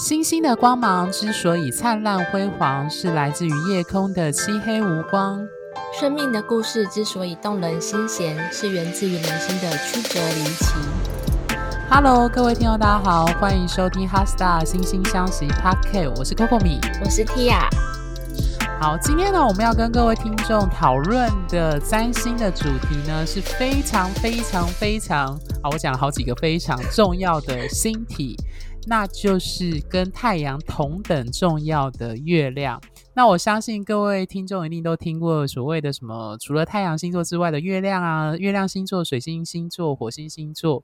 星星的光芒之所以灿烂辉煌，是来自于夜空的漆黑无光。生命的故事之所以动人心弦，是源自于人心的曲折离奇。Hello，各位听众，大家好，欢迎收听《哈 Star 星星相惜》Podcast，我是 Coco 米，我是 Tia。好，今天呢，我们要跟各位听众讨论的占星的主题呢，是非常非常非常啊，我讲了好几个非常重要的星体。那就是跟太阳同等重要的月亮。那我相信各位听众一定都听过所谓的什么，除了太阳星座之外的月亮啊，月亮星座、水星星座、火星星座。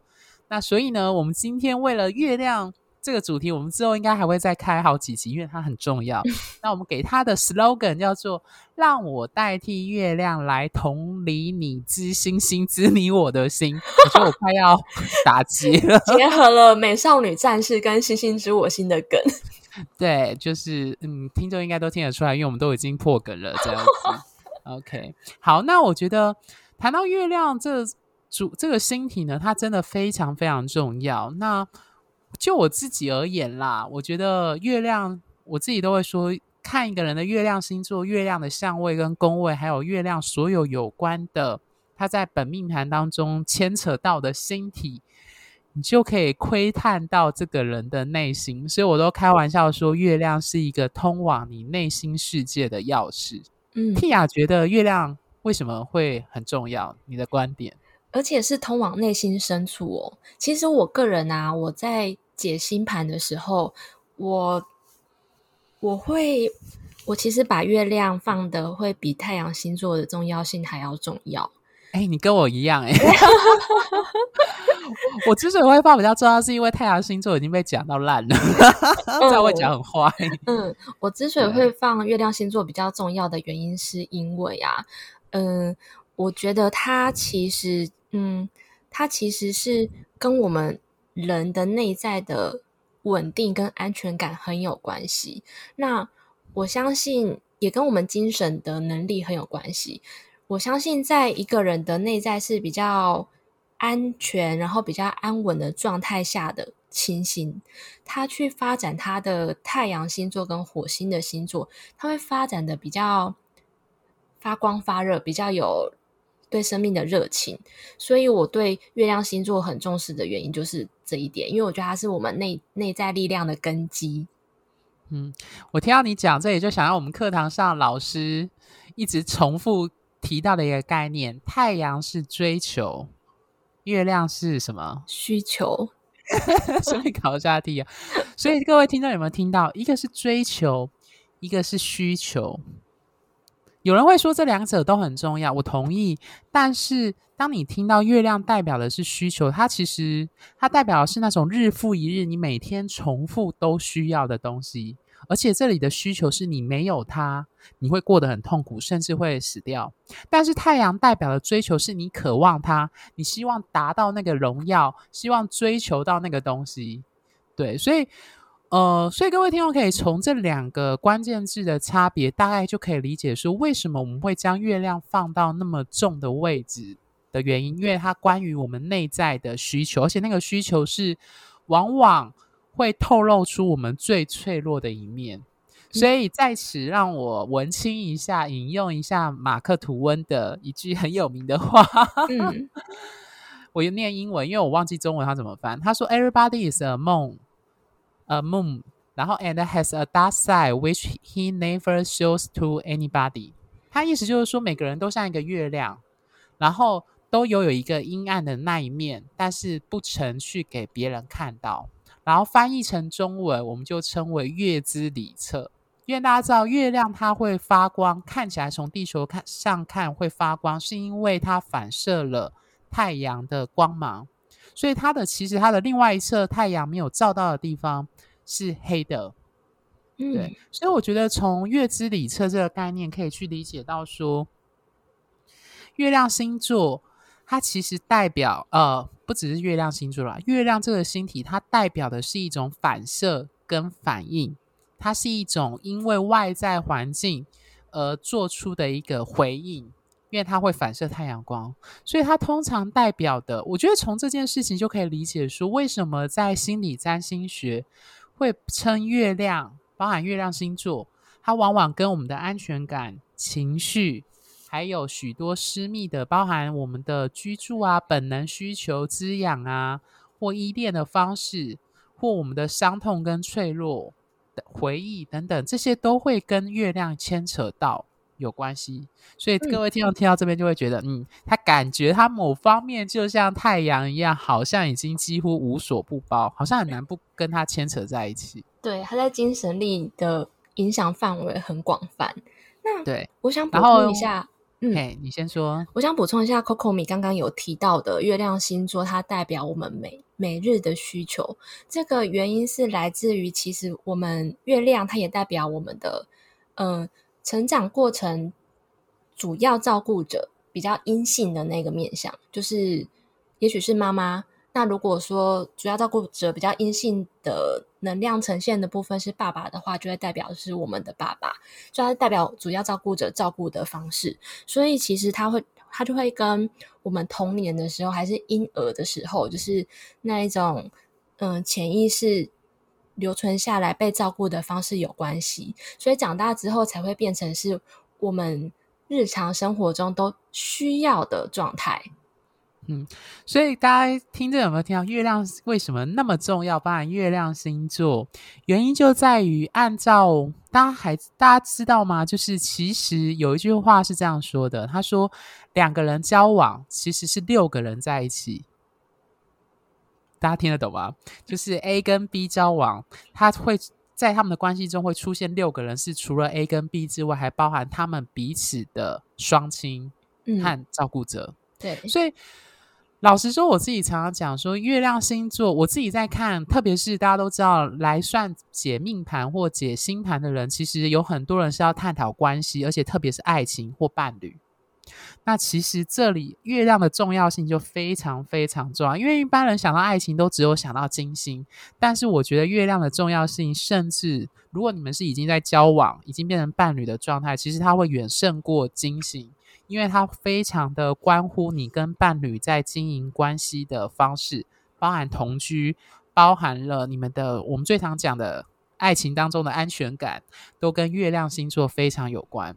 那所以呢，我们今天为了月亮。这个主题我们之后应该还会再开好几集，因为它很重要。那我们给它的 slogan 叫做“让我代替月亮来同理你之星星知你我的心”，我觉得我快要 打结了。结合了美少女战士跟星星知我心的梗，对，就是嗯，听众应该都听得出来，因为我们都已经破梗了，这样子。OK，好，那我觉得谈到月亮这主这个星体呢，它真的非常非常重要。那就我自己而言啦，我觉得月亮，我自己都会说，看一个人的月亮星座、月亮的相位跟宫位，还有月亮所有有关的，他在本命盘当中牵扯到的星体，你就可以窥探到这个人的内心。所以我都开玩笑说，月亮是一个通往你内心世界的钥匙。嗯，Tia 觉得月亮为什么会很重要？你的观点？而且是通往内心深处哦。其实我个人啊，我在解星盘的时候，我我会，我其实把月亮放的会比太阳星座的重要性还要重要。哎、欸，你跟我一样哎、欸。我之所以会放比较重要，是因为太阳星座已经被讲到烂了，这样会讲很坏。嗯，我之所以会放月亮星座比较重要的原因，是因为啊，嗯，我觉得它其实，嗯，它其实是跟我们。人的内在的稳定跟安全感很有关系，那我相信也跟我们精神的能力很有关系。我相信在一个人的内在是比较安全，然后比较安稳的状态下的情形，他去发展他的太阳星座跟火星的星座，他会发展的比较发光发热，比较有。对生命的热情，所以我对月亮星座很重视的原因就是这一点，因为我觉得它是我们内内在力量的根基。嗯，我听到你讲这里，就想要我们课堂上老师一直重复提到的一个概念：太阳是追求，月亮是什么？需求。所以考一下题啊！所以各位听众有没有听到？一个是追求，一个是需求。有人会说这两者都很重要，我同意。但是当你听到月亮代表的是需求，它其实它代表的是那种日复一日，你每天重复都需要的东西。而且这里的需求是你没有它，你会过得很痛苦，甚至会死掉。但是太阳代表的追求是你渴望它，你希望达到那个荣耀，希望追求到那个东西。对，所以。呃，所以各位听众可以从这两个关键字的差别，大概就可以理解说，为什么我们会将月亮放到那么重的位置的原因，因为它关于我们内在的需求，而且那个需求是往往会透露出我们最脆弱的一面。所以在此，让我文青一下，引用一下马克吐温的一句很有名的话。嗯，我又念英文，因为我忘记中文他怎么翻。他说：“Everybody is a moon。” A moon，然后 and has a dark side which he never shows to anybody。他意思就是说，每个人都像一个月亮，然后都有有一个阴暗的那一面，但是不曾去给别人看到。然后翻译成中文，我们就称为月之里侧。因为大家知道，月亮它会发光，看起来从地球看上看会发光，是因为它反射了太阳的光芒。所以它的其实它的另外一侧太阳没有照到的地方是黑的，嗯，对。所以我觉得从月之里侧这个概念可以去理解到说，月亮星座它其实代表呃不只是月亮星座啦，月亮这个星体它代表的是一种反射跟反应，它是一种因为外在环境而做出的一个回应。因为它会反射太阳光，所以它通常代表的，我觉得从这件事情就可以理解说，为什么在心理占星学会称月亮，包含月亮星座，它往往跟我们的安全感、情绪，还有许多私密的，包含我们的居住啊、本能需求、滋养啊，或依恋的方式，或我们的伤痛跟脆弱的回忆等等，这些都会跟月亮牵扯到。有关系，所以各位听众听到这边就会觉得，嗯，嗯，他感觉他某方面就像太阳一样，好像已经几乎无所不包，好像很难不跟他牵扯在一起。对，他在精神力的影响范围很广泛。那对，我想补充一下，嗯，嘿，你先说。我想补充一下，Coco 米刚刚有提到的月亮星座，它代表我们每每日的需求。这个原因是来自于，其实我们月亮它也代表我们的，嗯、呃。成长过程主要照顾者比较阴性的那个面向，就是也许是妈妈。那如果说主要照顾者比较阴性的能量呈现的部分是爸爸的话，就会代表是我们的爸爸，就它代表主要照顾者照顾的方式。所以其实他会，他就会跟我们童年的时候还是婴儿的时候，就是那一种嗯潜意识。留存下来被照顾的方式有关系，所以长大之后才会变成是我们日常生活中都需要的状态。嗯，所以大家听着有没有听到月亮为什么那么重要？包含月亮星座，原因就在于按照大家还大家知道吗？就是其实有一句话是这样说的，他说两个人交往其实是六个人在一起。大家听得懂吗？就是 A 跟 B 交往，他会在他们的关系中会出现六个人，是除了 A 跟 B 之外，还包含他们彼此的双亲和照顾者。嗯、对，所以老实说，我自己常常讲说，月亮星座，我自己在看，特别是大家都知道来算解命盘或解星盘的人，其实有很多人是要探讨关系，而且特别是爱情或伴侣。那其实这里月亮的重要性就非常非常重要，因为一般人想到爱情都只有想到金星，但是我觉得月亮的重要性，甚至如果你们是已经在交往、已经变成伴侣的状态，其实它会远胜过金星，因为它非常的关乎你跟伴侣在经营关系的方式，包含同居，包含了你们的我们最常讲的爱情当中的安全感，都跟月亮星座非常有关。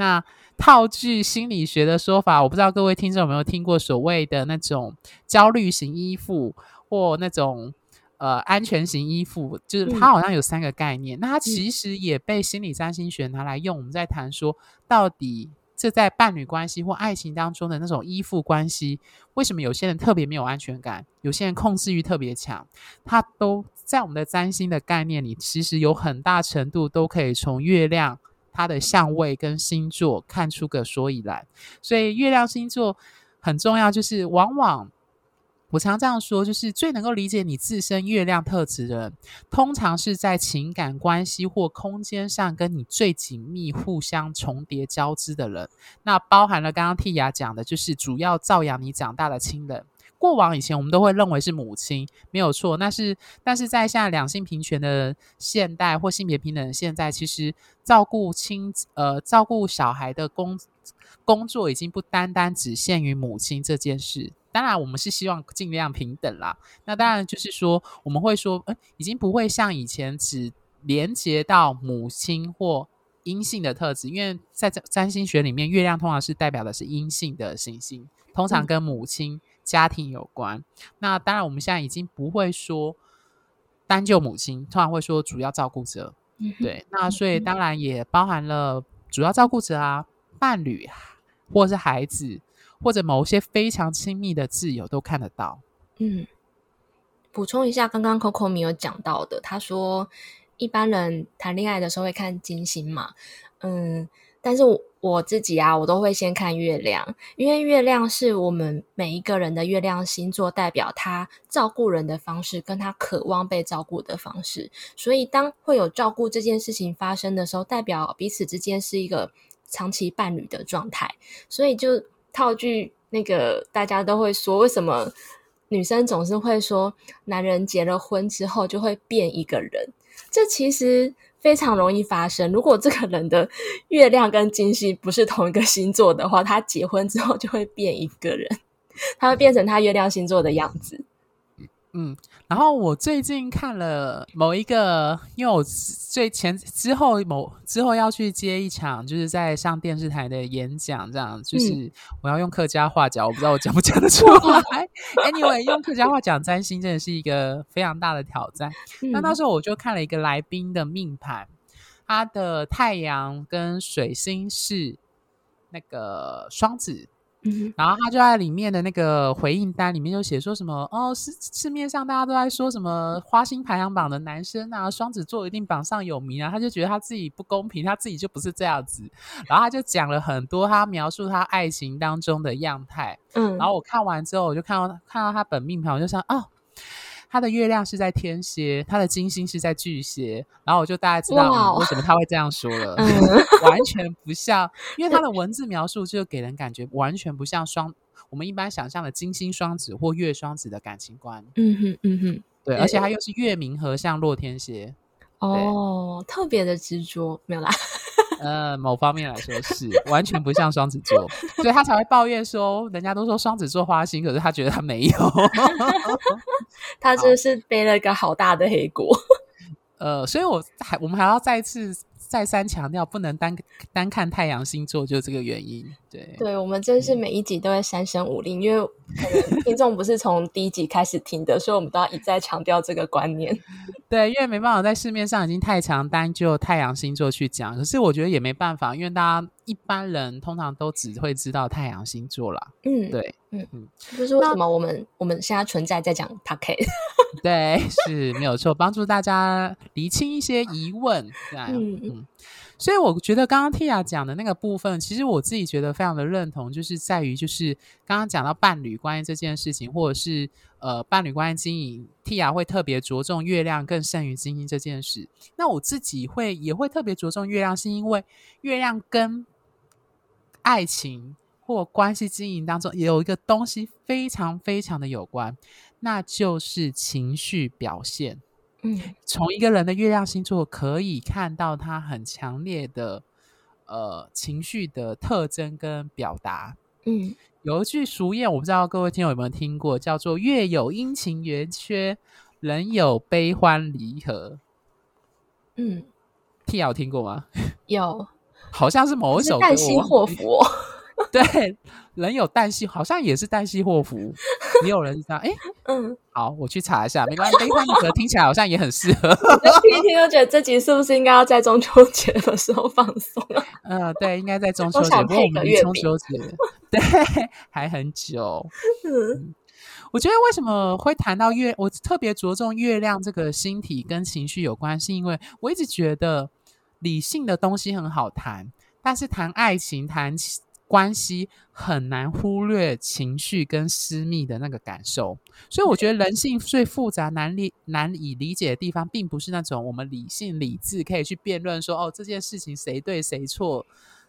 那套句心理学的说法，我不知道各位听众有没有听过所谓的那种焦虑型依附，或那种呃安全型依附，就是它好像有三个概念。嗯、那它其实也被心理占星学拿来用。我们在谈说，到底这在伴侣关系或爱情当中的那种依附关系，为什么有些人特别没有安全感，有些人控制欲特别强？它都在我们的占星的概念里，其实有很大程度都可以从月亮。它的相位跟星座看出个所以然，所以月亮星座很重要。就是往往我常这样说，就是最能够理解你自身月亮特质的人，通常是在情感关系或空间上跟你最紧密、互相重叠交织的人。那包含了刚刚蒂雅讲的，就是主要照养你长大的亲人。过往以前，我们都会认为是母亲没有错，那是但是在现在两性平权的现代或性别平等的现在，其实照顾亲呃照顾小孩的工工作已经不单单只限于母亲这件事。当然，我们是希望尽量平等啦。那当然就是说，我们会说，呃，已经不会像以前只连接到母亲或阴性的特质，因为在占星学里面，月亮通常是代表的是阴性的行星，通常跟母亲。嗯家庭有关，那当然我们现在已经不会说单就母亲，通常会说主要照顾者。嗯、对，那所以当然也包含了主要照顾者啊、伴侣，或者是孩子，或者某些非常亲密的挚友都看得到。嗯，补充一下，刚刚 Coco 米有讲到的，他说一般人谈恋爱的时候会看金星嘛，嗯。但是我自己啊，我都会先看月亮，因为月亮是我们每一个人的月亮星座，代表他照顾人的方式，跟他渴望被照顾的方式。所以，当会有照顾这件事情发生的时候，代表彼此之间是一个长期伴侣的状态。所以，就套句那个大家都会说，为什么女生总是会说，男人结了婚之后就会变一个人？这其实。非常容易发生。如果这个人的月亮跟金星不是同一个星座的话，他结婚之后就会变一个人，他会变成他月亮星座的样子。嗯，然后我最近看了某一个，因为我最前之后某之后要去接一场，就是在上电视台的演讲，这样就是我要用客家话讲，我不知道我讲不讲得 出来。Anyway，用客家话讲占星真的是一个非常大的挑战。那那时候我就看了一个来宾的命盘，他的太阳跟水星是那个双子。嗯，然后他就在里面的那个回应单里面就写说什么哦，市市面上大家都在说什么花心排行榜的男生啊，双子座一定榜上有名啊，他就觉得他自己不公平，他自己就不是这样子，然后他就讲了很多他描述他爱情当中的样态，嗯，然后我看完之后，我就看到看到他本命盘，我就想哦。他的月亮是在天蝎，他的金星是在巨蟹，然后我就大概知道、嗯、为什么他会这样说了，完全不像，因为他的文字描述就给人感觉完全不像双我们一般想象的金星双子或月双子的感情观。嗯哼，嗯哼，对，而且他又是月明和相落天蝎，哦，特别的执着，没有啦。呃，某方面来说是完全不像双子座，所以他才会抱怨说，人家都说双子座花心，可是他觉得他没有，他真是背了一个好大的黑锅。呃，所以我还我们还要再次。再三强调，不能单单看太阳星座，就这个原因。对，对我们真是每一集都会三生五令，因为听众不是从第一集开始听的，所以我们都要一再强调这个观念。对，因为没办法，在市面上已经太常单就太阳星座去讲，可是我觉得也没办法，因为大家一般人通常都只会知道太阳星座啦。嗯，对，嗯嗯，就是为什么我们我们现在存在在讲 Podcast 对，是没有错，帮助大家厘清一些疑问。这样，嗯嗯。所以我觉得刚刚 Tia 讲的那个部分，其实我自己觉得非常的认同，就是在于就是刚刚讲到伴侣关系这件事情，或者是呃伴侣关系经营，Tia 会特别着重月亮更胜于金星这件事。那我自己会也会特别着重月亮，是因为月亮跟爱情或关系经营当中也有一个东西非常非常的有关，那就是情绪表现。嗯，从一个人的月亮星座可以看到他很强烈的呃情绪的特征跟表达。嗯，有一句俗谚，我不知道各位听友有没有听过，叫做“月有阴晴圆缺，人有悲欢离合”。嗯，Tia 有听过吗？有，好像是某一首歌。旦夕祸福。对，人有旦夕，好像也是旦夕祸福。也有人是这样，哎，嗯，好，我去查一下，没关系。悲欢离合听起来好像也很适合。听一听就觉得这集是不是应该要在中秋节的时候放松啊？嗯，对，应该在中秋节，不过我们离中秋节对还很久。嗯，我觉得为什么会谈到月，我特别着重月亮这个星体跟情绪有关，是因为我一直觉得理性的东西很好谈，但是谈爱情谈。关系很难忽略情绪跟私密的那个感受，所以我觉得人性最复杂、难理难以理解的地方，并不是那种我们理性理智可以去辩论说哦，这件事情谁对谁错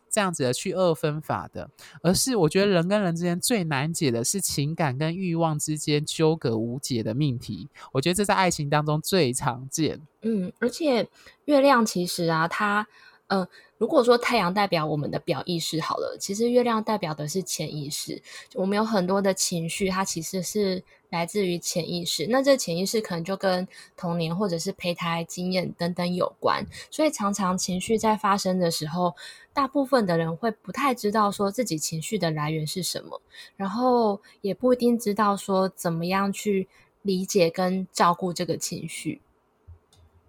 这样子的去二分法的，而是我觉得人跟人之间最难解的是情感跟欲望之间纠葛无解的命题。我觉得这在爱情当中最常见。嗯，而且月亮其实啊，它嗯。呃如果说太阳代表我们的表意识好了，其实月亮代表的是潜意识。我们有很多的情绪，它其实是来自于潜意识。那这潜意识可能就跟童年或者是胚胎经验等等有关。所以常常情绪在发生的时候，大部分的人会不太知道说自己情绪的来源是什么，然后也不一定知道说怎么样去理解跟照顾这个情绪。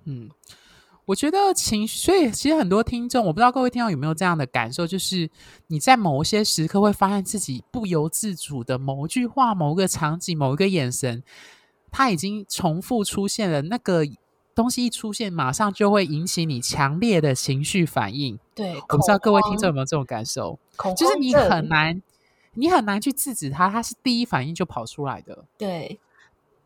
嗯。我觉得情绪，所以其实很多听众，我不知道各位听众有没有这样的感受，就是你在某一些时刻会发现自己不由自主的某一句话、某一个场景、某一个眼神，它已经重复出现了。那个东西一出现，马上就会引起你强烈的情绪反应。对，我不知道各位听众有没有这种感受，就是你很难，你很难去制止它，它是第一反应就跑出来的。对。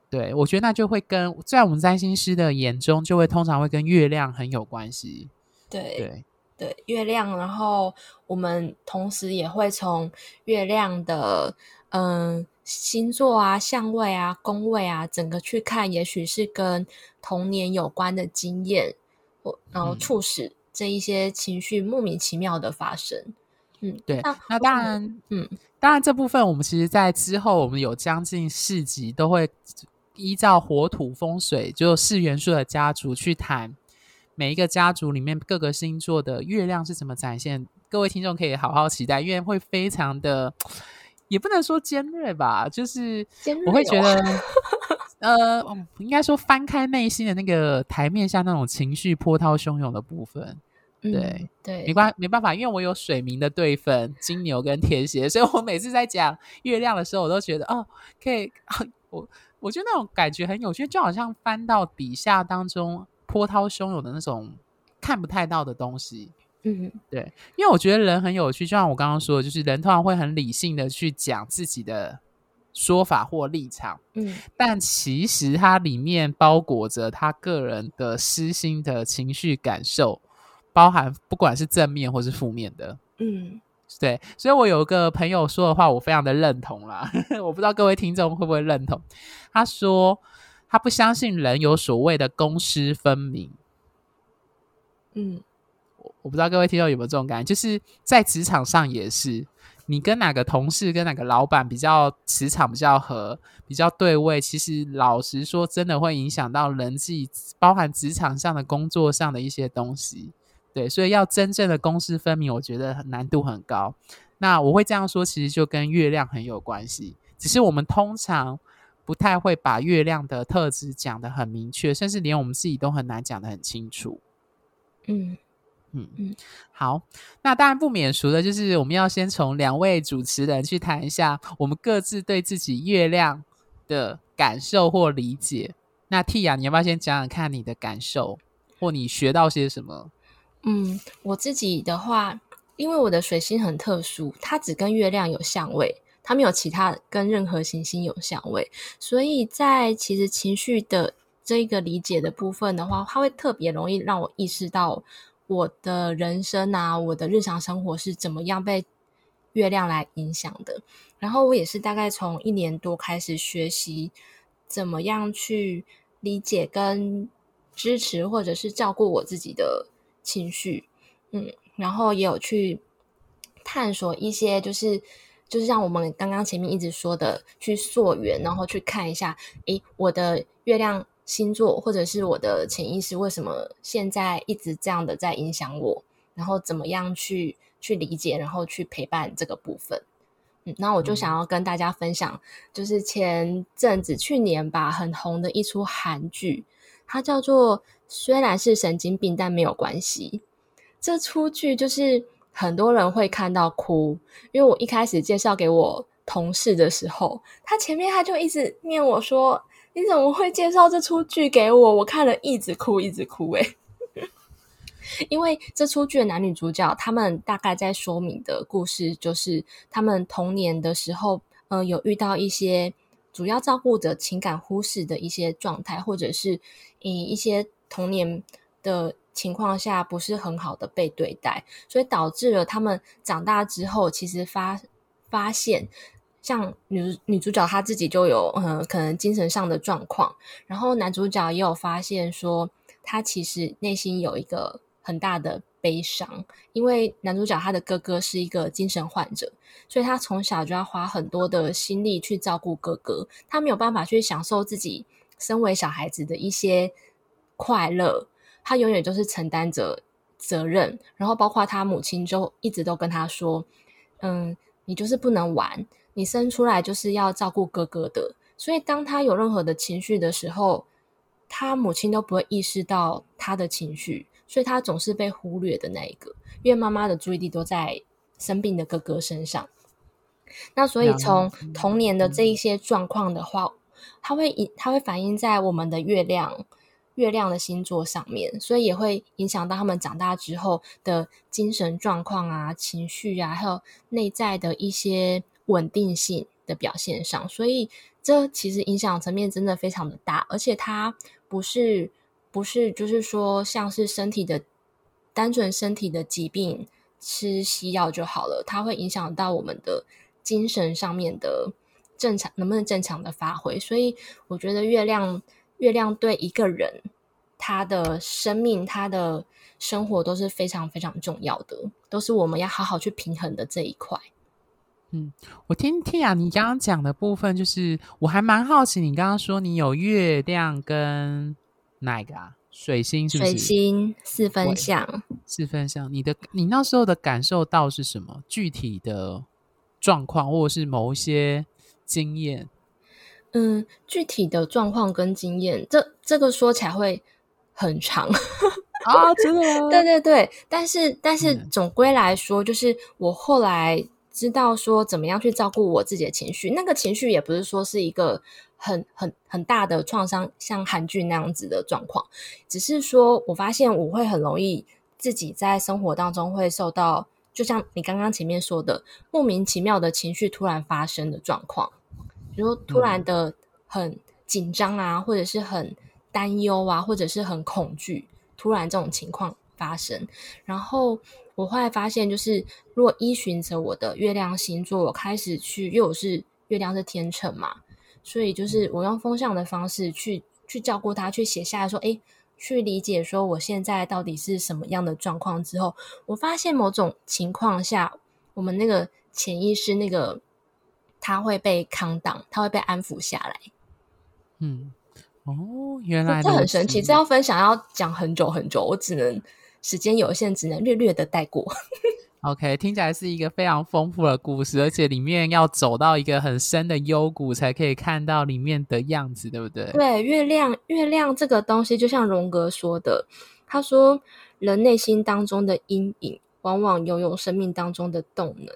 对，我觉得那就会跟在我们占星师的眼中，就会通常会跟月亮很有关系。对对对，月亮，然后我们同时也会从月亮的嗯星座啊、相位啊、宫位啊，整个去看，也许是跟童年有关的经验，或然后促使这一些情绪莫名其妙的发生。嗯，嗯对，那，那当然，嗯，当然这部分我们其实，在之后我们有将近四集都会。依照火土风水，就四元素的家族去谈每一个家族里面各个星座的月亮是怎么展现。各位听众可以好好期待，因为会非常的，也不能说尖锐吧，就是我会觉得，呃，应该说翻开内心的那个台面下那种情绪波涛汹涌的部分。对、嗯、对，没关没办法，因为我有水明的对分金牛跟天蝎，所以我每次在讲月亮的时候，我都觉得哦，可以，我我觉得那种感觉很有趣，就好像翻到底下当中波涛汹涌的那种看不太到的东西。嗯，对，因为我觉得人很有趣，就像我刚刚说的，就是人通常会很理性的去讲自己的说法或立场，嗯，但其实它里面包裹着他个人的私心的情绪感受。包含不管是正面或是负面的，嗯，对，所以我有一个朋友说的话，我非常的认同啦。我不知道各位听众会不会认同？他说他不相信人有所谓的公私分明。嗯，我我不知道各位听众有没有这种感觉，就是在职场上也是，你跟哪个同事、跟哪个老板比较磁场比较合、比较对位，其实老实说，真的会影响到人际，包含职场上的工作上的一些东西。对，所以要真正的公私分明，我觉得难度很高。那我会这样说，其实就跟月亮很有关系。只是我们通常不太会把月亮的特质讲得很明确，甚至连我们自己都很难讲得很清楚。嗯嗯嗯，好。那当然不免俗的，就是我们要先从两位主持人去谈一下，我们各自对自己月亮的感受或理解。那 Tia，你要不要先讲讲看你的感受，或你学到些什么？嗯，我自己的话，因为我的水星很特殊，它只跟月亮有相位，它没有其他跟任何行星有相位，所以在其实情绪的这个理解的部分的话，它会特别容易让我意识到我的人生啊，我的日常生活是怎么样被月亮来影响的。然后我也是大概从一年多开始学习怎么样去理解跟支持，或者是照顾我自己的。情绪，嗯，然后也有去探索一些，就是就是像我们刚刚前面一直说的，去溯源，然后去看一下，诶，我的月亮星座或者是我的潜意识为什么现在一直这样的在影响我，然后怎么样去去理解，然后去陪伴这个部分。嗯，那我就想要跟大家分享，就是前阵子去年吧，很红的一出韩剧，它叫做。虽然是神经病，但没有关系。这出剧就是很多人会看到哭，因为我一开始介绍给我同事的时候，他前面他就一直念我说：“你怎么会介绍这出剧给我？”我看了一直哭，一直哭。诶 因为这出剧的男女主角，他们大概在说明的故事，就是他们童年的时候，呃，有遇到一些主要照顾者情感忽视的一些状态，或者是以一些。童年的情况下不是很好的被对待，所以导致了他们长大之后，其实发发现，像女女主角她自己就有嗯可能精神上的状况，然后男主角也有发现说，他其实内心有一个很大的悲伤，因为男主角他的哥哥是一个精神患者，所以他从小就要花很多的心力去照顾哥哥，他没有办法去享受自己身为小孩子的一些。快乐，他永远就是承担着责任，然后包括他母亲就一直都跟他说：“嗯，你就是不能玩，你生出来就是要照顾哥哥的。”所以当他有任何的情绪的时候，他母亲都不会意识到他的情绪，所以他总是被忽略的那一个，因为妈妈的注意力都在生病的哥哥身上。那所以从童年的这一些状况的话，它会影，它会反映在我们的月亮。月亮的星座上面，所以也会影响到他们长大之后的精神状况啊、情绪啊，还有内在的一些稳定性的表现上。所以这其实影响层面真的非常的大，而且它不是不是就是说像是身体的单纯身体的疾病吃西药就好了，它会影响到我们的精神上面的正常能不能正常的发挥。所以我觉得月亮。月亮对一个人，他的生命、他的生活都是非常非常重要的，都是我们要好好去平衡的这一块。嗯，我听听啊，你刚刚讲的部分，就是我还蛮好奇，你刚刚说你有月亮跟哪个啊？水星是不是？水星四分相，四分相。你的你那时候的感受到是什么？具体的状况，或者是某一些经验？嗯，具体的状况跟经验，这这个说起来会很长 啊，真的吗？对对对，但是但是总归来说，就是我后来知道说怎么样去照顾我自己的情绪，那个情绪也不是说是一个。很很很大的创伤，像韩剧那样子的状况，只是说我发现我会很容易自己在生活当中会受到，就像你刚刚前面说的，莫名其妙的情绪突然发生的状况，比如说突然的很紧张啊，或者是很担忧啊，或者是很恐惧，突然这种情况发生，然后我后来发现，就是如果依循着我的月亮星座，我开始去，因为我是月亮是天秤嘛。所以就是我用风象的方式去去照顾他，去写下来说，诶，去理解说我现在到底是什么样的状况之后，我发现某种情况下，我们那个潜意识那个他会被康挡，他会被安抚下来。嗯，哦，原来这很神奇，这要分享要讲很久很久，我只能时间有限，只能略略的带过。OK，听起来是一个非常丰富的故事，而且里面要走到一个很深的幽谷，才可以看到里面的样子，对不对？对，月亮，月亮这个东西，就像荣格说的，他说，人内心当中的阴影，往往拥有生命当中的动能。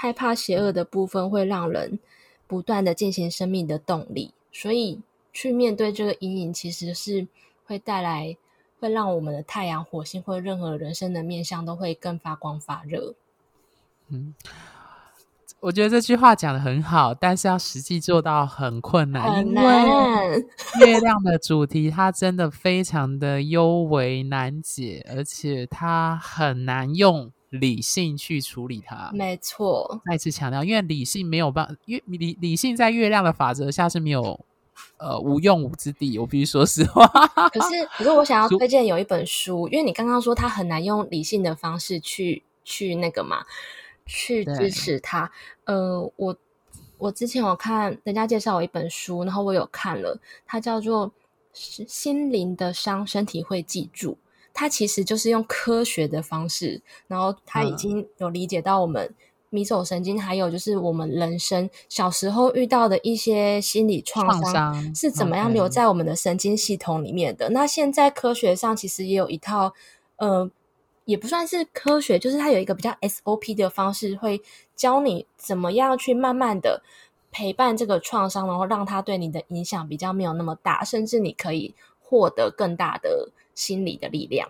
害怕邪恶的部分，会让人不断的进行生命的动力，所以去面对这个阴影，其实是会带来。会让我们的太阳、火星或任何人生的面向都会更发光发热。嗯，我觉得这句话讲的很好，但是要实际做到很困难，很难。因为 月亮的主题它真的非常的幽微难解，而且它很难用理性去处理它。没错，再次强调，因为理性没有办法，因为理理性在月亮的法则下是没有。呃，无用武之地，我必须说实话。可是，可是我想要 推荐有一本书，因为你刚刚说他很难用理性的方式去去那个嘛，去支持他。呃，我我之前有看人家介绍我一本书，然后我有看了，它叫做《心灵的伤，身体会记住》。它其实就是用科学的方式，然后他已经有理解到我们。迷走神经，还有就是我们人生小时候遇到的一些心理创伤是怎么样留在我们的神经系统里面的。那现在科学上其实也有一套，呃，也不算是科学，就是它有一个比较 SOP 的方式，会教你怎么样去慢慢的陪伴这个创伤，然后让它对你的影响比较没有那么大，甚至你可以获得更大的心理的力量。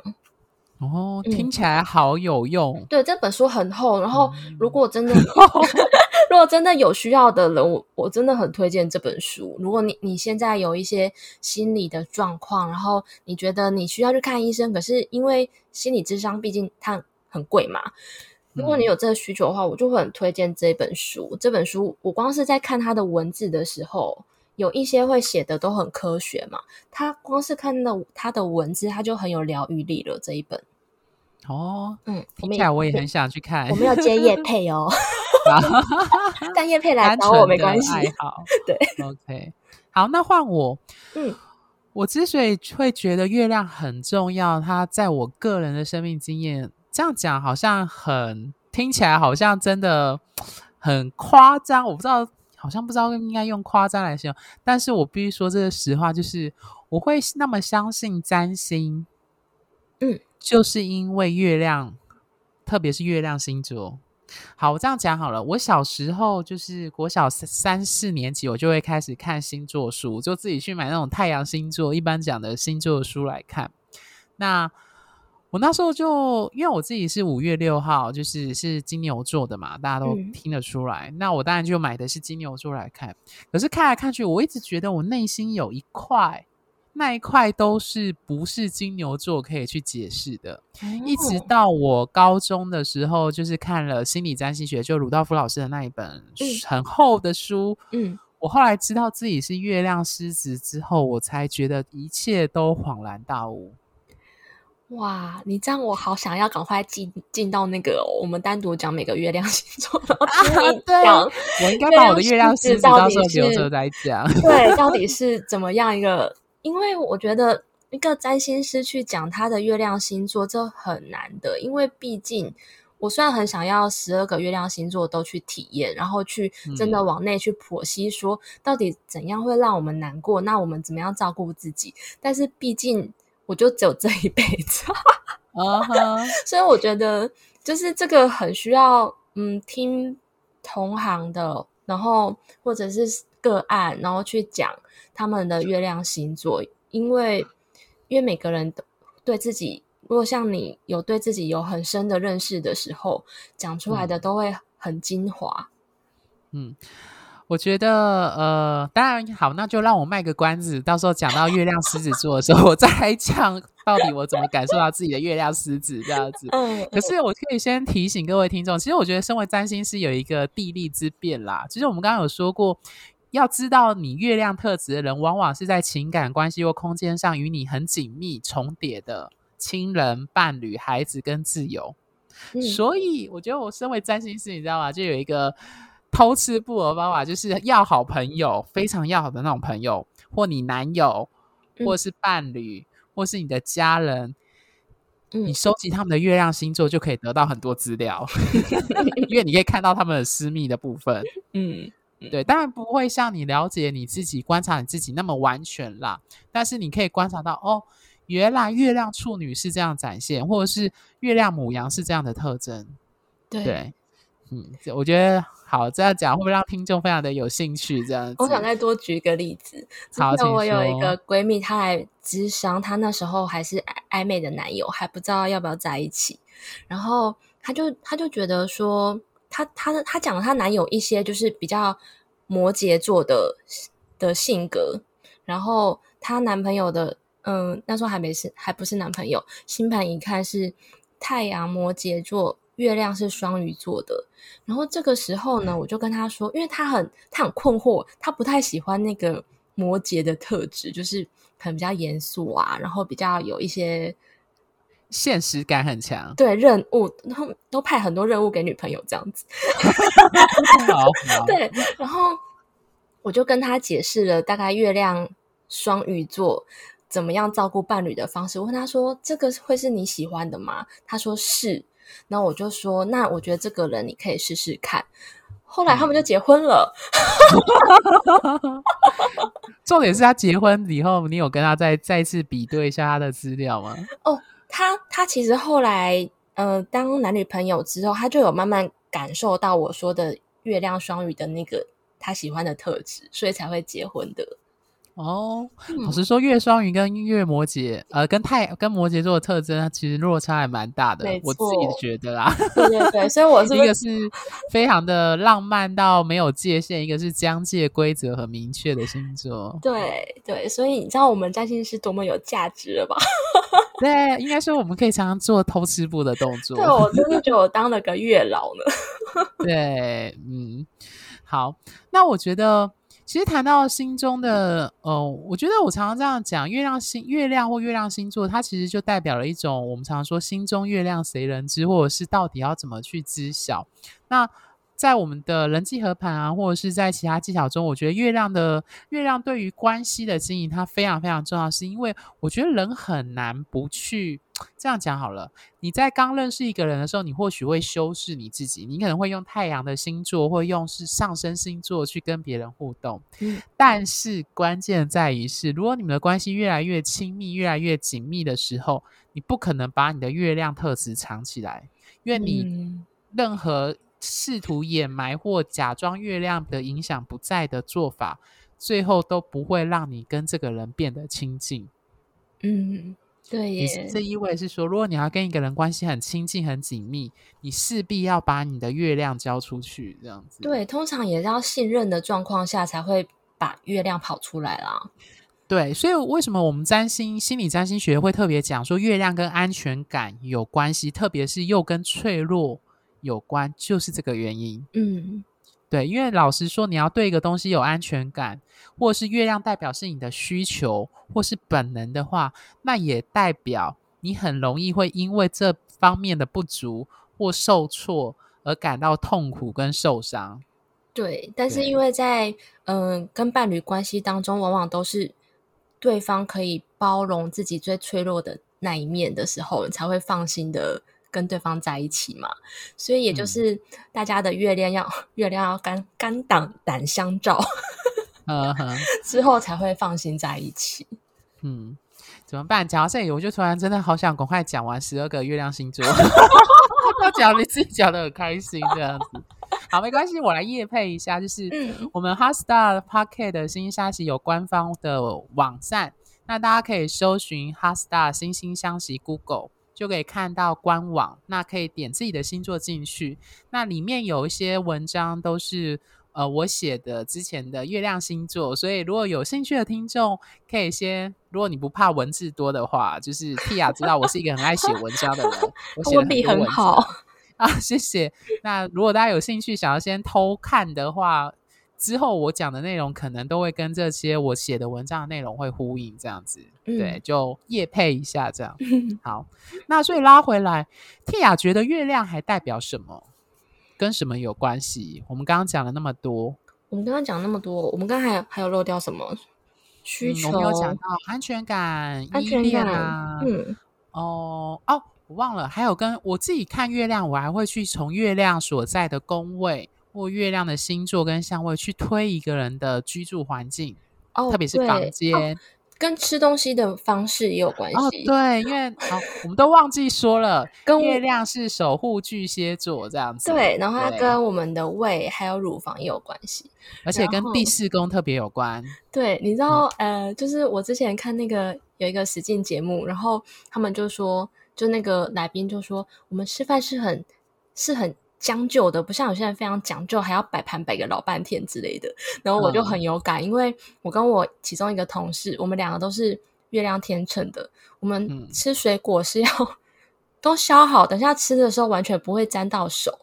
哦，听起来好有用。嗯、对，这本书很厚，然后如果真的，嗯、如果真的有需要的人，我我真的很推荐这本书。如果你你现在有一些心理的状况，然后你觉得你需要去看医生，可是因为心理智商毕竟它很贵嘛，如果你有这个需求的话，我就会很推荐这本书。这本书我光是在看它的文字的时候。有一些会写的都很科学嘛，他光是看到他的文字，他就很有疗愈力了。这一本哦，嗯，听起来我也很想去看。我没有接叶配哦，但叶配来找我没关系。好，对，OK，好，那换我。嗯，我之所以会觉得月亮很重要，它在我个人的生命经验，这样讲好像很听起来好像真的很夸张，我不知道。好像不知道应该用夸张来形容，但是我必须说这个实话，就是我会那么相信占星，嗯，就是因为月亮，特别是月亮星座。好，我这样讲好了。我小时候就是国小三三四年级，我就会开始看星座书，就自己去买那种太阳星座一般讲的星座书来看。那我那时候就因为我自己是五月六号，就是是金牛座的嘛，大家都听得出来。嗯、那我当然就买的是金牛座来看。可是看来看去，我一直觉得我内心有一块，那一块都是不是金牛座可以去解释的。嗯、一直到我高中的时候，就是看了心理占星学，就鲁道夫老师的那一本很厚的书。嗯，我后来知道自己是月亮狮子之后，我才觉得一切都恍然大悟。哇，你这样我好想要赶快进进到那个我们单独讲每个月亮星座，然后讲。对，我应该把我的月亮星座到时候留着再讲。对，到底是怎么样一个？因为我觉得一个占星师去讲他的月亮星座，这很难的，因为毕竟。我虽然很想要十二个月亮星座都去体验，然后去真的往内去剖析，说到底怎样会让我们难过，那我们怎么样照顾自己？但是毕竟我就只有这一辈子，所以我觉得就是这个很需要，嗯，听同行的，然后或者是个案，然后去讲他们的月亮星座，因为因为每个人都对自己。如果像你有对自己有很深的认识的时候，讲出来的都会很精华。嗯，我觉得呃，当然好，那就让我卖个关子，到时候讲到月亮狮子座的时候，我再来讲到底我怎么感受到自己的月亮狮子这样子。嗯，可是我可以先提醒各位听众，其实我觉得身为占星师有一个地利之便啦。其实我们刚刚有说过，要知道你月亮特质的人，往往是在情感关系或空间上与你很紧密重叠的。亲人、伴侣、孩子跟自由，嗯、所以我觉得我身为占星师，你知道吗？就有一个偷吃布偶方法，就是要好朋友，非常要好的那种朋友，或你男友，或是伴侣，嗯、或是你的家人，嗯、你收集他们的月亮星座，就可以得到很多资料，因为你可以看到他们的私密的部分。嗯，对，当然不会像你了解你自己、观察你自己那么完全啦，但是你可以观察到哦。原来月亮处女是这样展现，或者是月亮母羊是这样的特征。对，对，嗯，我觉得好这样讲会不会让听众非常的有兴趣？这样子，我想再多举一个例子。好，之前我有一个闺蜜，她来咨商，她那时候还是暧昧的男友，还不知道要不要在一起。然后她就她就觉得说，她她她讲了她男友一些就是比较摩羯座的的性格，然后她男朋友的。嗯，那时候还没是，还不是男朋友。星盘一看是太阳摩羯座，月亮是双鱼座的。然后这个时候呢，我就跟他说，因为他很他很困惑，他不太喜欢那个摩羯的特质，就是可能比较严肃啊，然后比较有一些现实感很强。对，任务，然后都派很多任务给女朋友这样子。好，好对，然后我就跟他解释了大概月亮双鱼座。怎么样照顾伴侣的方式？我问他说：“这个会是你喜欢的吗？”他说：“是。”那我就说：“那我觉得这个人你可以试试看。”后来他们就结婚了。重点是他结婚以后，你有跟他再再次比对一下他的资料吗？哦，他他其实后来呃当男女朋友之后，他就有慢慢感受到我说的月亮双鱼的那个他喜欢的特质，所以才会结婚的。哦，老实说，月双鱼跟月摩羯，呃，跟太跟摩羯座的特征，其实落差还蛮大的。我自己觉得啦。对对对，所以我 是一个是非常的浪漫到没有界限，一个是疆界规则很明确的星座。对对，所以你知道我们占星是多么有价值了吧？对，应该说我们可以常常做偷吃步的动作。对，我真的觉得我当了个月老呢。对，嗯，好，那我觉得。其实谈到心中的，呃，我觉得我常常这样讲，月亮星、月亮或月亮星座，它其实就代表了一种我们常说心中月亮谁人知，或者是到底要怎么去知晓。那在我们的人际合盘啊，或者是在其他技巧中，我觉得月亮的月亮对于关系的经营，它非常非常重要，是因为我觉得人很难不去这样讲好了。你在刚认识一个人的时候，你或许会修饰你自己，你可能会用太阳的星座或用是上升星座去跟别人互动。嗯，但是关键在于是，如果你们的关系越来越亲密、越来越紧密的时候，你不可能把你的月亮特质藏起来，因为你任何。试图掩埋或假装月亮的影响不在的做法，最后都不会让你跟这个人变得亲近。嗯，对耶。这意味是说，如果你要跟一个人关系很亲近、很紧密，你势必要把你的月亮交出去，这样子。对，通常也是要信任的状况下才会把月亮跑出来啦。对，所以为什么我们占星心理占星学会特别讲说，月亮跟安全感有关系，特别是又跟脆弱。有关就是这个原因，嗯，对，因为老实说，你要对一个东西有安全感，或是月亮代表是你的需求或是本能的话，那也代表你很容易会因为这方面的不足或受挫而感到痛苦跟受伤。对，但是因为在嗯、呃、跟伴侣关系当中，往往都是对方可以包容自己最脆弱的那一面的时候，你才会放心的跟对方在一起嘛。所以也就是大家的月亮要、嗯、月亮要肝肝胆胆相照，之后才会放心在一起。嗯，怎么办？讲到这里，我就突然真的好想赶快讲完十二个月亮星座，他讲你自己讲的很开心这样子。好，没关系，我来夜配一下，就是我们 HeartStar Podcast 的星相惜有官方的网站，那大家可以搜寻 HeartStar 星星相惜 Google 就可以看到官网，那可以点自己的星座进去，那里面有一些文章都是。呃，我写的之前的月亮星座，所以如果有兴趣的听众，可以先，如果你不怕文字多的话，就是 Tia 知道我是一个很爱写文章的人，我写的 很好啊，谢谢。那如果大家有兴趣想要先偷看的话，之后我讲的内容可能都会跟这些我写的文章的内容会呼应，这样子，嗯、对，就夜配一下这样。好，那所以拉回来，Tia 觉得月亮还代表什么？跟什么有关系？我们刚刚讲了那么多，我们刚刚讲那么多，我们刚刚还有还有漏掉什么需求？嗯、我们有讲到安全感、安全感啊，嗯，哦哦，我忘了，还有跟我自己看月亮，我还会去从月亮所在的宫位或月亮的星座跟相位去推一个人的居住环境，哦，特别是房间。跟吃东西的方式也有关系。哦，对，因为好，我们都忘记说了，跟月亮是守护巨蟹座这样子。对，然后它跟我们的胃还有乳房也有关系，而且跟第四宫特别有关。对，你知道，嗯、呃，就是我之前看那个有一个实境节目，然后他们就说，就那个来宾就说，我们吃饭是很是很。将就的，不像有些人非常讲究，还要摆盘摆个老半天之类的。然后我就很有感，嗯、因为我跟我其中一个同事，我们两个都是月亮天秤的。我们吃水果是要 都削好，等下吃的时候完全不会沾到手，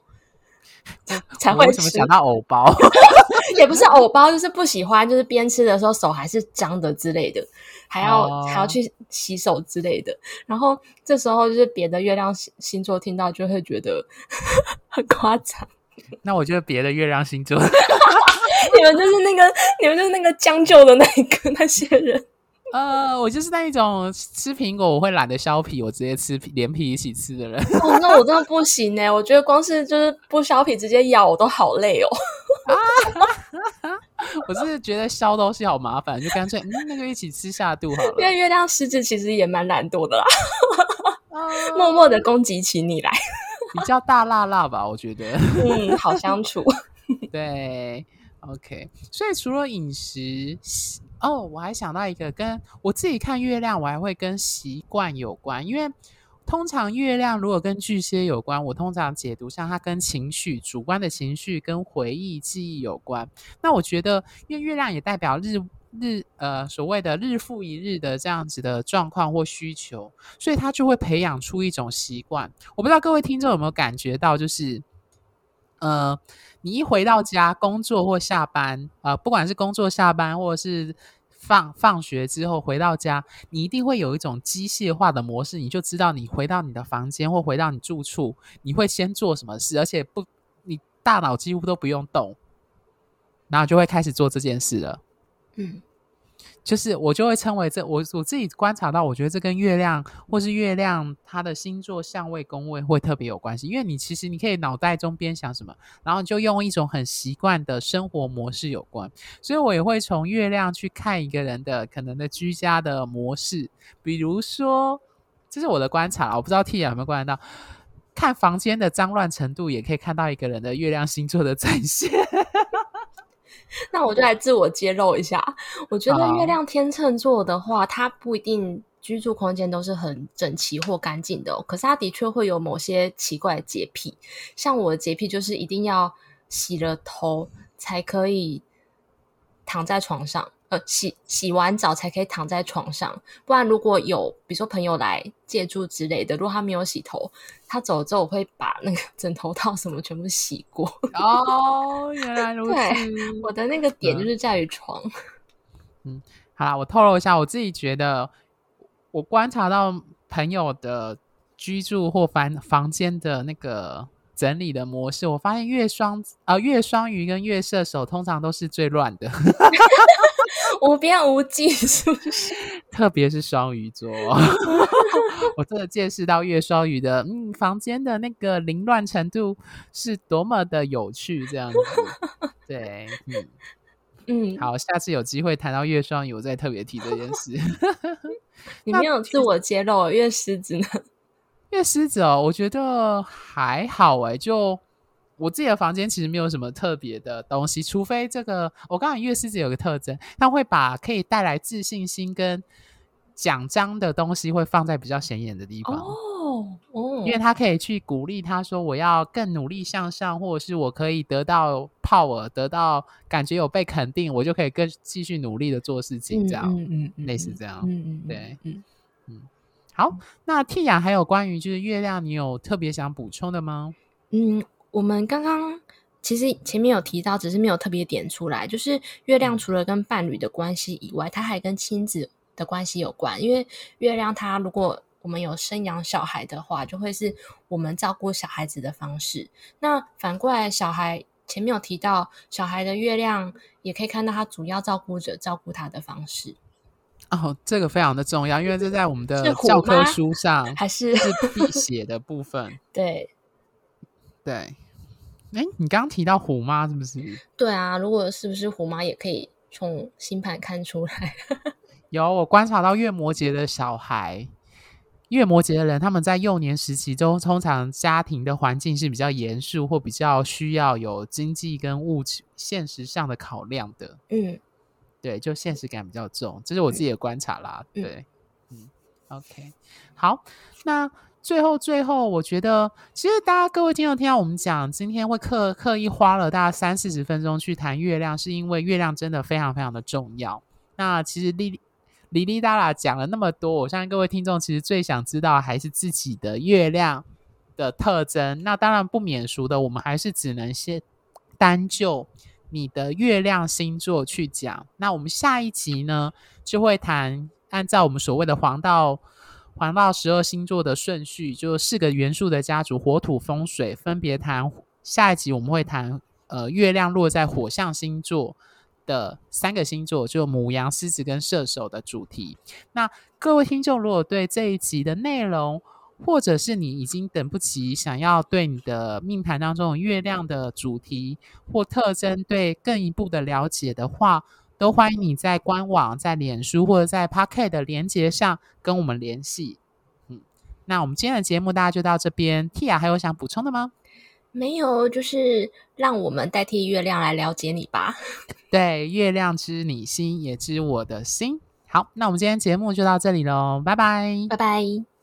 才会什么想到藕包？也不是藕包，就是不喜欢，就是边吃的时候手还是脏的之类的。还要、哦、还要去洗手之类的，然后这时候就是别的月亮星座听到就会觉得 很夸张。那我觉得别的月亮星座，你们就是那个你们就是那个将就的那一个那些人。呃，我就是那一种吃苹果我会懒得削皮，我直接吃皮连皮一起吃的人。哦，那我真的不行呢、欸。我觉得光是就是不削皮直接咬我都好累哦。啊 我是觉得削东西好麻烦，就干脆嗯，那个一起吃下肚好了。因为月亮狮子其实也蛮懒惰的啦，默默的攻击起你来，比较大辣辣吧，我觉得。嗯，好相处。对，OK。所以除了饮食。哦，我还想到一个，跟我自己看月亮，我还会跟习惯有关。因为通常月亮如果跟巨蟹有关，我通常解读像它跟情绪、主观的情绪跟回忆、记忆有关。那我觉得，因为月亮也代表日日呃所谓的日复一日的这样子的状况或需求，所以它就会培养出一种习惯。我不知道各位听众有没有感觉到，就是呃。你一回到家，工作或下班，呃，不管是工作下班，或者是放放学之后回到家，你一定会有一种机械化的模式，你就知道你回到你的房间或回到你住处，你会先做什么事，而且不，你大脑几乎都不用动，然后就会开始做这件事了。嗯。就是我就会称为这我我自己观察到，我觉得这跟月亮或是月亮它的星座相位宫位会特别有关系，因为你其实你可以脑袋中边想什么，然后就用一种很习惯的生活模式有关，所以我也会从月亮去看一个人的可能的居家的模式，比如说这是我的观察，我不知道 T 有没有观察到，看房间的脏乱程度，也可以看到一个人的月亮星座的展现。那我就来自我揭露一下，我觉得月亮天秤座的话，它不一定居住空间都是很整齐或干净的哦，可是它的确会有某些奇怪的洁癖，像我的洁癖就是一定要洗了头才可以躺在床上。呃，洗洗完澡才可以躺在床上，不然如果有比如说朋友来借住之类的，如果他没有洗头，他走了之后我会把那个 枕头套什么全部洗过。哦，原来如 此。我的那个点就是在于床。嗯，好啦，我透露一下，我自己觉得，我观察到朋友的居住或房房间的那个整理的模式，我发现月双啊月双鱼跟月射手通常都是最乱的，无边无际，是不是？特别是双鱼座，我真的见识到月双鱼的嗯房间的那个凌乱程度是多么的有趣，这样子，对，嗯嗯，好，下次有机会谈到月双鱼，我再特别提这件事。你没有自我揭露，月狮子呢？月狮子哦，我觉得还好哎，就我自己的房间其实没有什么特别的东西，除非这个我刚刚月狮子有个特征，它会把可以带来自信心跟奖章的东西会放在比较显眼的地方。哦哦，因为他可以去鼓励他说我要更努力向上，或者是我可以得到 power，得到感觉有被肯定，我就可以更继续努力的做事情，这样嗯嗯，嗯，类似这样嗯嗯对嗯。嗯。好，那 Tia 还有关于就是月亮，你有特别想补充的吗？嗯，我们刚刚其实前面有提到，只是没有特别点出来。就是月亮除了跟伴侣的关系以外，它还跟亲子的关系有关。因为月亮它如果我们有生养小孩的话，就会是我们照顾小孩子的方式。那反过来，小孩前面有提到，小孩的月亮也可以看到他主要照顾者照顾他的方式。哦，这个非常的重要，因为这在我们的教科书上还是是必写的部分。对，对，哎，你刚刚提到虎妈是不是？对啊，如果是不是虎妈也可以从星盘看出来。有，我观察到月摩羯的小孩，月摩羯的人，他们在幼年时期中，通常家庭的环境是比较严肃或比较需要有经济跟物质现实上的考量的。嗯。对，就现实感比较重，这是我自己的观察啦。嗯、对，嗯，OK，好，那最后最后，我觉得其实大家各位听众听到我们讲，今天会刻刻意花了大概三四十分钟去谈月亮，是因为月亮真的非常非常的重要。那其实哩哩哩啦啦讲了那么多，我相信各位听众其实最想知道还是自己的月亮的特征。那当然不免俗的，我们还是只能先单就。你的月亮星座去讲，那我们下一集呢，就会谈按照我们所谓的黄道黄道十二星座的顺序，就四个元素的家族火土风水，分别谈。下一集我们会谈呃月亮落在火象星座的三个星座，就母羊、狮子跟射手的主题。那各位听众如果对这一集的内容，或者是你已经等不及想要对你的命盘当中月亮的主题或特征对更一步的了解的话，都欢迎你在官网、在脸书或者在 Pocket 的连接上跟我们联系。嗯，那我们今天的节目大家就到这边。Tia 还有想补充的吗？没有，就是让我们代替月亮来了解你吧。对，月亮知你心，也知我的心。好，那我们今天节目就到这里喽，拜拜，拜拜。